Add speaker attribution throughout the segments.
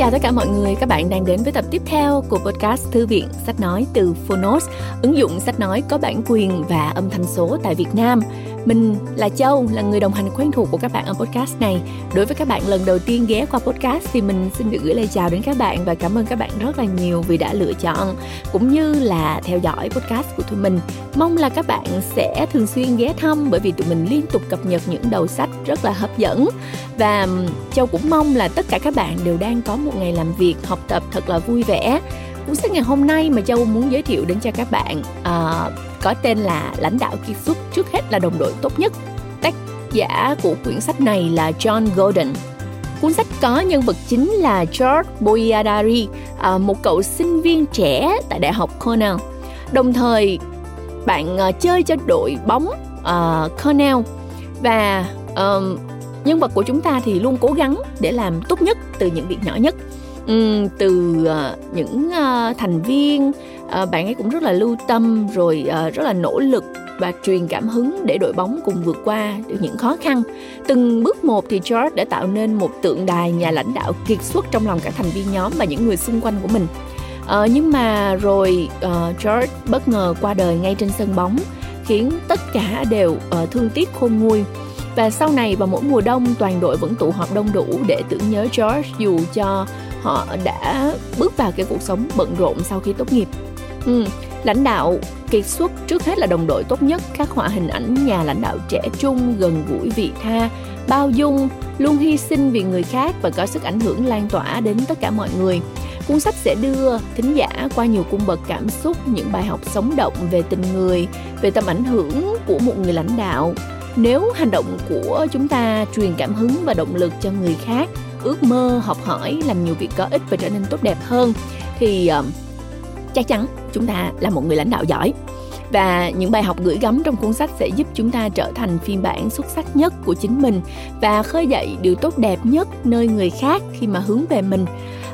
Speaker 1: chào tất cả mọi người, các bạn đang đến với tập tiếp theo của podcast Thư viện Sách Nói từ Phonos, ứng dụng sách nói có bản quyền và âm thanh số tại Việt Nam. Mình là Châu, là người đồng hành quen thuộc của các bạn ở podcast này. Đối với các bạn lần đầu tiên ghé qua podcast thì mình xin được gửi lời chào đến các bạn và cảm ơn các bạn rất là nhiều vì đã lựa chọn cũng như là theo dõi podcast của tụi mình. Mong là các bạn sẽ thường xuyên ghé thăm bởi vì tụi mình liên tục cập nhật những đầu sách rất là hấp dẫn và Châu cũng mong là tất cả các bạn đều đang có một ngày làm việc học tập thật là vui vẻ cuốn sách ngày hôm nay mà châu muốn giới thiệu đến cho các bạn uh, có tên là lãnh đạo kiệt xuất trước hết là đồng đội tốt nhất. Tác giả của quyển sách này là john golden cuốn sách có nhân vật chính là george boyadari à, một cậu sinh viên trẻ tại đại học cornell. Đồng thời bạn à, chơi cho đội bóng uh, cornell. Và nhân vật của chúng ta thì luôn cố gắng để làm tốt nhất từ những việc nhỏ nhất. Um, từ uh, những uh, thành viên Ờ, bạn ấy cũng rất là lưu tâm rồi ờ, rất là nỗ lực và truyền cảm hứng để đội bóng cùng vượt qua được những khó khăn. Từng bước một thì George đã tạo nên một tượng đài nhà lãnh đạo kiệt xuất trong lòng cả thành viên nhóm và những người xung quanh của mình. Uh, nhưng mà rồi uh, George bất ngờ qua đời ngay trên sân bóng khiến tất cả đều uh, thương tiếc khôn nguôi và sau này vào mỗi mùa đông toàn đội vẫn tụ họp đông đủ để tưởng nhớ George dù cho họ đã bước vào cái cuộc sống bận rộn sau khi tốt nghiệp. Ừ, lãnh đạo kiệt xuất trước hết là đồng đội tốt nhất khắc họa hình ảnh nhà lãnh đạo trẻ trung gần gũi vị tha bao dung luôn hy sinh vì người khác và có sức ảnh hưởng lan tỏa đến tất cả mọi người. Cuốn sách sẽ đưa thính giả qua nhiều cung bậc cảm xúc những bài học sống động về tình người về tầm ảnh hưởng của một người lãnh đạo. Nếu hành động của chúng ta truyền cảm hứng và động lực cho người khác ước mơ học hỏi làm nhiều việc có ích và trở nên tốt đẹp hơn thì ờ, chắc chắn chúng ta là một người lãnh đạo giỏi và những bài học gửi gắm trong cuốn sách sẽ giúp chúng ta trở thành phiên bản xuất sắc nhất của chính mình và khơi dậy điều tốt đẹp nhất nơi người khác khi mà hướng về mình.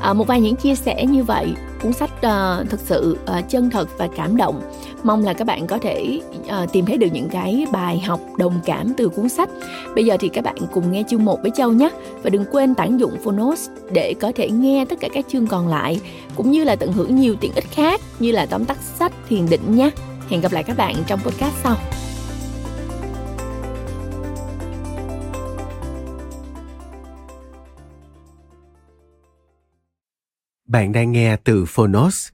Speaker 1: À, một vài những chia sẻ như vậy cuốn sách uh, thực sự uh, chân thật và cảm động. Mong là các bạn có thể uh, tìm thấy được những cái bài học đồng cảm từ cuốn sách. Bây giờ thì các bạn cùng nghe chương 1 với châu nhé. Và đừng quên tản dụng phonos để có thể nghe tất cả các chương còn lại cũng như là tận hưởng nhiều tiện ích khác như là tóm tắt sách thiền định nhé hẹn gặp lại các bạn trong podcast sau
Speaker 2: Bạn đang nghe từ Phonos.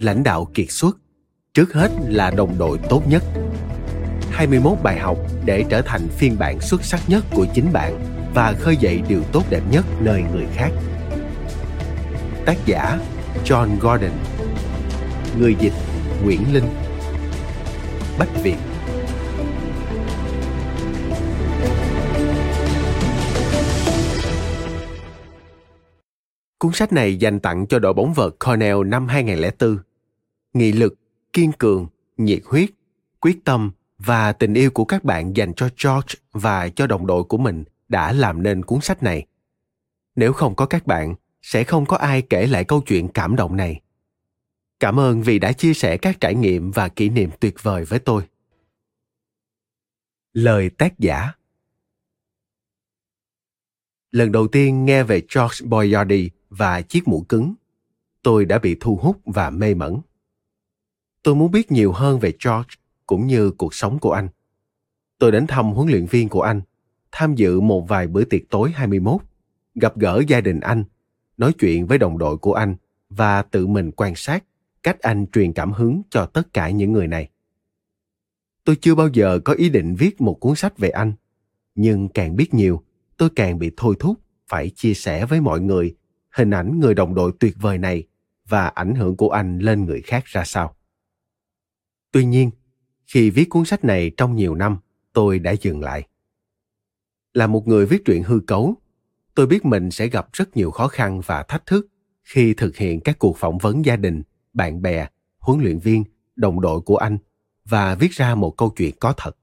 Speaker 2: Lãnh đạo kiệt xuất, trước hết là đồng đội tốt nhất. 21 bài học để trở thành phiên bản xuất sắc nhất của chính bạn và khơi dậy điều tốt đẹp nhất nơi người khác. Tác giả John Gordon Người dịch Nguyễn Linh Bách Việt Cuốn sách này dành tặng cho đội bóng vợt Cornell năm 2004. Nghị lực, kiên cường, nhiệt huyết, quyết tâm và tình yêu của các bạn dành cho George và cho đồng đội của mình đã làm nên cuốn sách này. Nếu không có các bạn, sẽ không có ai kể lại câu chuyện cảm động này. Cảm ơn vì đã chia sẻ các trải nghiệm và kỷ niệm tuyệt vời với tôi. Lời tác giả Lần đầu tiên nghe về George Boyardi và chiếc mũ cứng, tôi đã bị thu hút và mê mẩn. Tôi muốn biết nhiều hơn về George cũng như cuộc sống của anh. Tôi đến thăm huấn luyện viên của anh, tham dự một vài bữa tiệc tối 21, gặp gỡ gia đình anh, nói chuyện với đồng đội của anh và tự mình quan sát cách anh truyền cảm hứng cho tất cả những người này. Tôi chưa bao giờ có ý định viết một cuốn sách về anh, nhưng càng biết nhiều, tôi càng bị thôi thúc phải chia sẻ với mọi người hình ảnh người đồng đội tuyệt vời này và ảnh hưởng của anh lên người khác ra sao. Tuy nhiên, khi viết cuốn sách này trong nhiều năm, tôi đã dừng lại. Là một người viết truyện hư cấu, tôi biết mình sẽ gặp rất nhiều khó khăn và thách thức khi thực hiện các cuộc phỏng vấn gia đình, bạn bè, huấn luyện viên, đồng đội của anh và viết ra một câu chuyện có thật.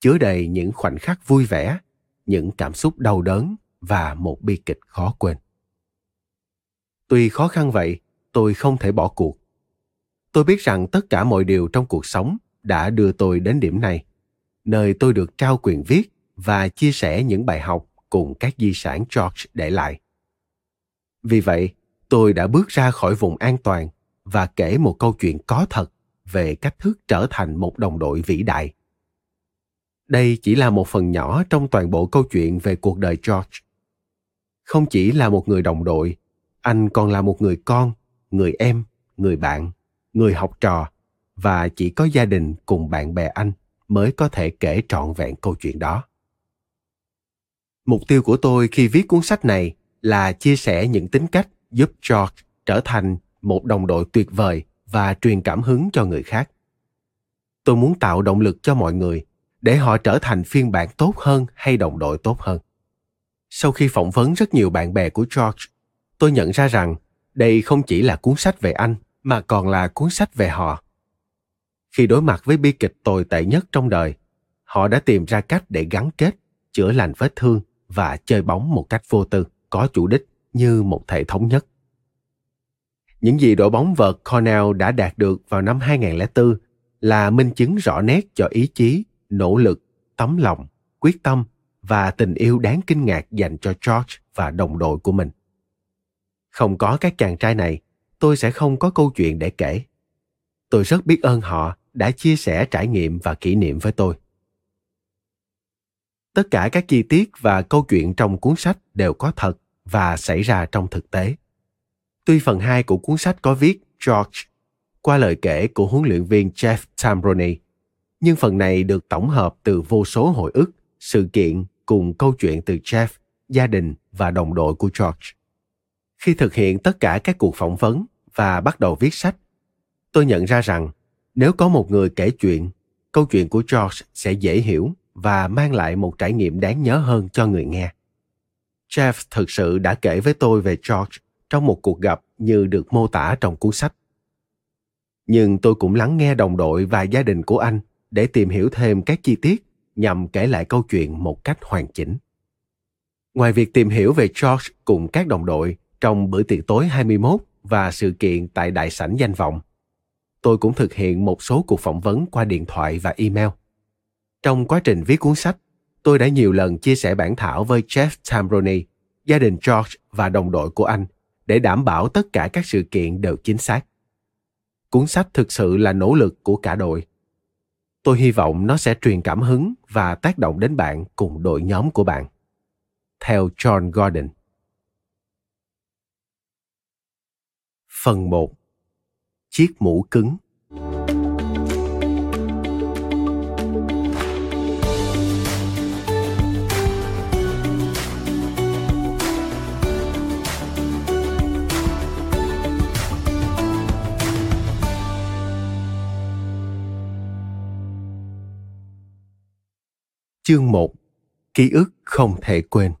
Speaker 2: Chứa đầy những khoảnh khắc vui vẻ, những cảm xúc đau đớn và một bi kịch khó quên. Tuy khó khăn vậy, tôi không thể bỏ cuộc. Tôi biết rằng tất cả mọi điều trong cuộc sống đã đưa tôi đến điểm này, nơi tôi được trao quyền viết và chia sẻ những bài học cùng các di sản George để lại. Vì vậy, tôi đã bước ra khỏi vùng an toàn và kể một câu chuyện có thật về cách thức trở thành một đồng đội vĩ đại. Đây chỉ là một phần nhỏ trong toàn bộ câu chuyện về cuộc đời George. Không chỉ là một người đồng đội, anh còn là một người con, người em, người bạn, người học trò và chỉ có gia đình cùng bạn bè anh mới có thể kể trọn vẹn câu chuyện đó. Mục tiêu của tôi khi viết cuốn sách này là chia sẻ những tính cách giúp George trở thành một đồng đội tuyệt vời và truyền cảm hứng cho người khác. Tôi muốn tạo động lực cho mọi người để họ trở thành phiên bản tốt hơn hay đồng đội tốt hơn. Sau khi phỏng vấn rất nhiều bạn bè của George, tôi nhận ra rằng đây không chỉ là cuốn sách về anh mà còn là cuốn sách về họ. Khi đối mặt với bi kịch tồi tệ nhất trong đời, họ đã tìm ra cách để gắn kết, chữa lành vết thương và chơi bóng một cách vô tư, có chủ đích như một thể thống nhất. Những gì đội bóng vợt Cornell đã đạt được vào năm 2004 là minh chứng rõ nét cho ý chí, nỗ lực, tấm lòng, quyết tâm và tình yêu đáng kinh ngạc dành cho George và đồng đội của mình. Không có các chàng trai này, tôi sẽ không có câu chuyện để kể. Tôi rất biết ơn họ đã chia sẻ trải nghiệm và kỷ niệm với tôi. Tất cả các chi tiết và câu chuyện trong cuốn sách đều có thật và xảy ra trong thực tế. Tuy phần 2 của cuốn sách có viết George qua lời kể của huấn luyện viên Jeff Tambroni, nhưng phần này được tổng hợp từ vô số hồi ức, sự kiện cùng câu chuyện từ Jeff, gia đình và đồng đội của George. Khi thực hiện tất cả các cuộc phỏng vấn và bắt đầu viết sách, tôi nhận ra rằng nếu có một người kể chuyện, câu chuyện của George sẽ dễ hiểu và mang lại một trải nghiệm đáng nhớ hơn cho người nghe. Jeff thực sự đã kể với tôi về George trong một cuộc gặp như được mô tả trong cuốn sách. Nhưng tôi cũng lắng nghe đồng đội và gia đình của anh để tìm hiểu thêm các chi tiết nhằm kể lại câu chuyện một cách hoàn chỉnh. Ngoài việc tìm hiểu về George cùng các đồng đội trong bữa tiệc tối 21 và sự kiện tại đại sảnh danh vọng, tôi cũng thực hiện một số cuộc phỏng vấn qua điện thoại và email. Trong quá trình viết cuốn sách, tôi đã nhiều lần chia sẻ bản thảo với Jeff Tambroni, gia đình George và đồng đội của anh để đảm bảo tất cả các sự kiện đều chính xác. Cuốn sách thực sự là nỗ lực của cả đội. Tôi hy vọng nó sẽ truyền cảm hứng và tác động đến bạn cùng đội nhóm của bạn. Theo John Gordon Phần 1 Chiếc mũ cứng Chương 1 Ký ức không thể quên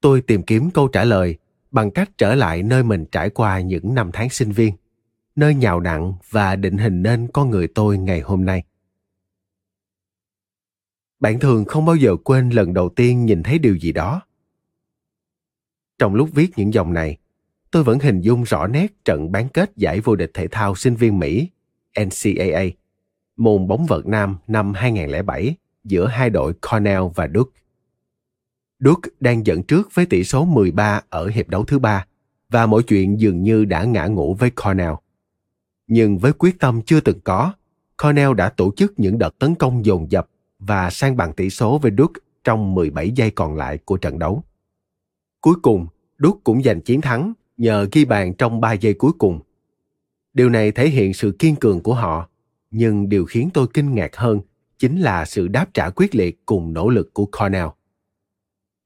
Speaker 2: Tôi tìm kiếm câu trả lời bằng cách trở lại nơi mình trải qua những năm tháng sinh viên, nơi nhào nặng và định hình nên con người tôi ngày hôm nay. Bạn thường không bao giờ quên lần đầu tiên nhìn thấy điều gì đó. Trong lúc viết những dòng này, tôi vẫn hình dung rõ nét trận bán kết giải vô địch thể thao sinh viên Mỹ NCAA, môn bóng vợt nam năm 2007 giữa hai đội Cornell và Duke. Duke đang dẫn trước với tỷ số 13 ở hiệp đấu thứ ba và mọi chuyện dường như đã ngã ngũ với Cornell. Nhưng với quyết tâm chưa từng có, Cornell đã tổ chức những đợt tấn công dồn dập và sang bằng tỷ số với Duke trong 17 giây còn lại của trận đấu. Cuối cùng, Duke cũng giành chiến thắng nhờ ghi bàn trong 3 giây cuối cùng điều này thể hiện sự kiên cường của họ nhưng điều khiến tôi kinh ngạc hơn chính là sự đáp trả quyết liệt cùng nỗ lực của Cornell.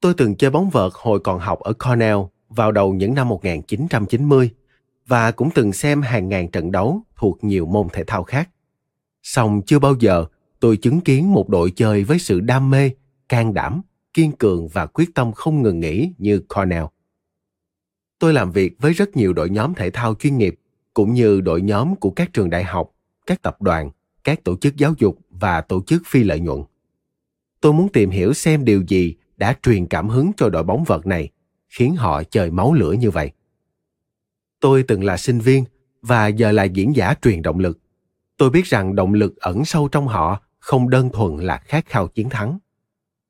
Speaker 2: Tôi từng chơi bóng vợt hồi còn học ở Cornell vào đầu những năm 1990 và cũng từng xem hàng ngàn trận đấu thuộc nhiều môn thể thao khác. Song chưa bao giờ tôi chứng kiến một đội chơi với sự đam mê, can đảm, kiên cường và quyết tâm không ngừng nghỉ như Cornell. Tôi làm việc với rất nhiều đội nhóm thể thao chuyên nghiệp cũng như đội nhóm của các trường đại học, các tập đoàn, các tổ chức giáo dục và tổ chức phi lợi nhuận. Tôi muốn tìm hiểu xem điều gì đã truyền cảm hứng cho đội bóng vật này, khiến họ chơi máu lửa như vậy. Tôi từng là sinh viên và giờ là diễn giả truyền động lực. tôi biết rằng động lực ẩn sâu trong họ không đơn thuần là khát khao chiến thắng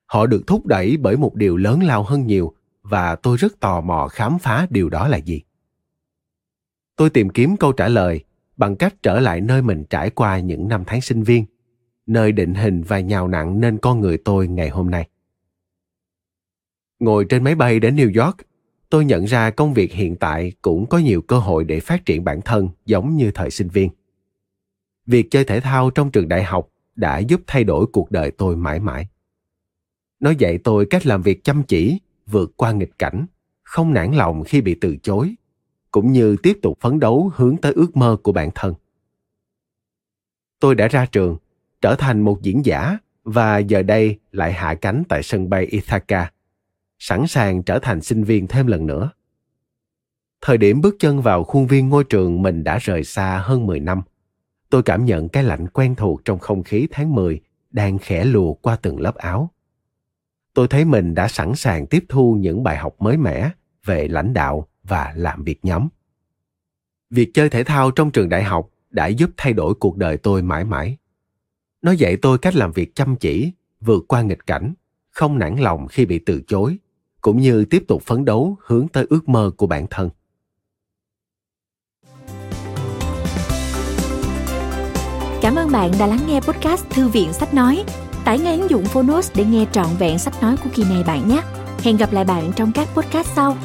Speaker 2: họ được thúc đẩy bởi một điều lớn lao hơn nhiều và tôi rất tò mò khám phá điều đó là gì tôi tìm kiếm câu trả lời bằng cách trở lại nơi mình trải qua những năm tháng sinh viên, nơi định hình và nhào nặng nên con người tôi ngày hôm nay. Ngồi trên máy bay đến new york, tôi nhận ra công việc hiện tại cũng có nhiều cơ hội để phát triển bản thân giống như thời sinh viên. Việc chơi thể thao trong trường đại học đã giúp thay đổi cuộc đời tôi mãi mãi. Nó dạy tôi cách làm việc chăm chỉ, vượt qua nghịch cảnh, không nản lòng khi bị từ chối cũng như tiếp tục phấn đấu hướng tới ước mơ của bản thân tôi đã ra trường trở thành một diễn giả và giờ đây lại hạ cánh tại sân bay Ithaca, sẵn sàng trở thành sinh viên thêm lần nữa. Thời điểm bước chân vào khuôn viên ngôi trường mình đã rời xa hơn 10 năm. Tôi cảm nhận cái lạnh quen thuộc trong không khí tháng 10 đang khẽ lùa qua từng lớp áo. Tôi thấy mình đã sẵn sàng tiếp thu những bài học mới mẻ về lãnh đạo và làm việc nhóm. Việc chơi thể thao trong trường đại học đã giúp thay đổi cuộc đời tôi mãi mãi. Nó dạy tôi cách làm việc chăm chỉ, vượt qua nghịch cảnh, không nản lòng khi bị từ chối, cũng như tiếp tục phấn đấu hướng tới ước mơ của bản thân.
Speaker 1: Cảm ơn bạn đã lắng nghe podcast Thư viện Sách Nói. Tải ngay ứng dụng Phonos để nghe trọn vẹn sách nói của kỳ này bạn nhé. Hẹn gặp lại bạn trong các podcast sau.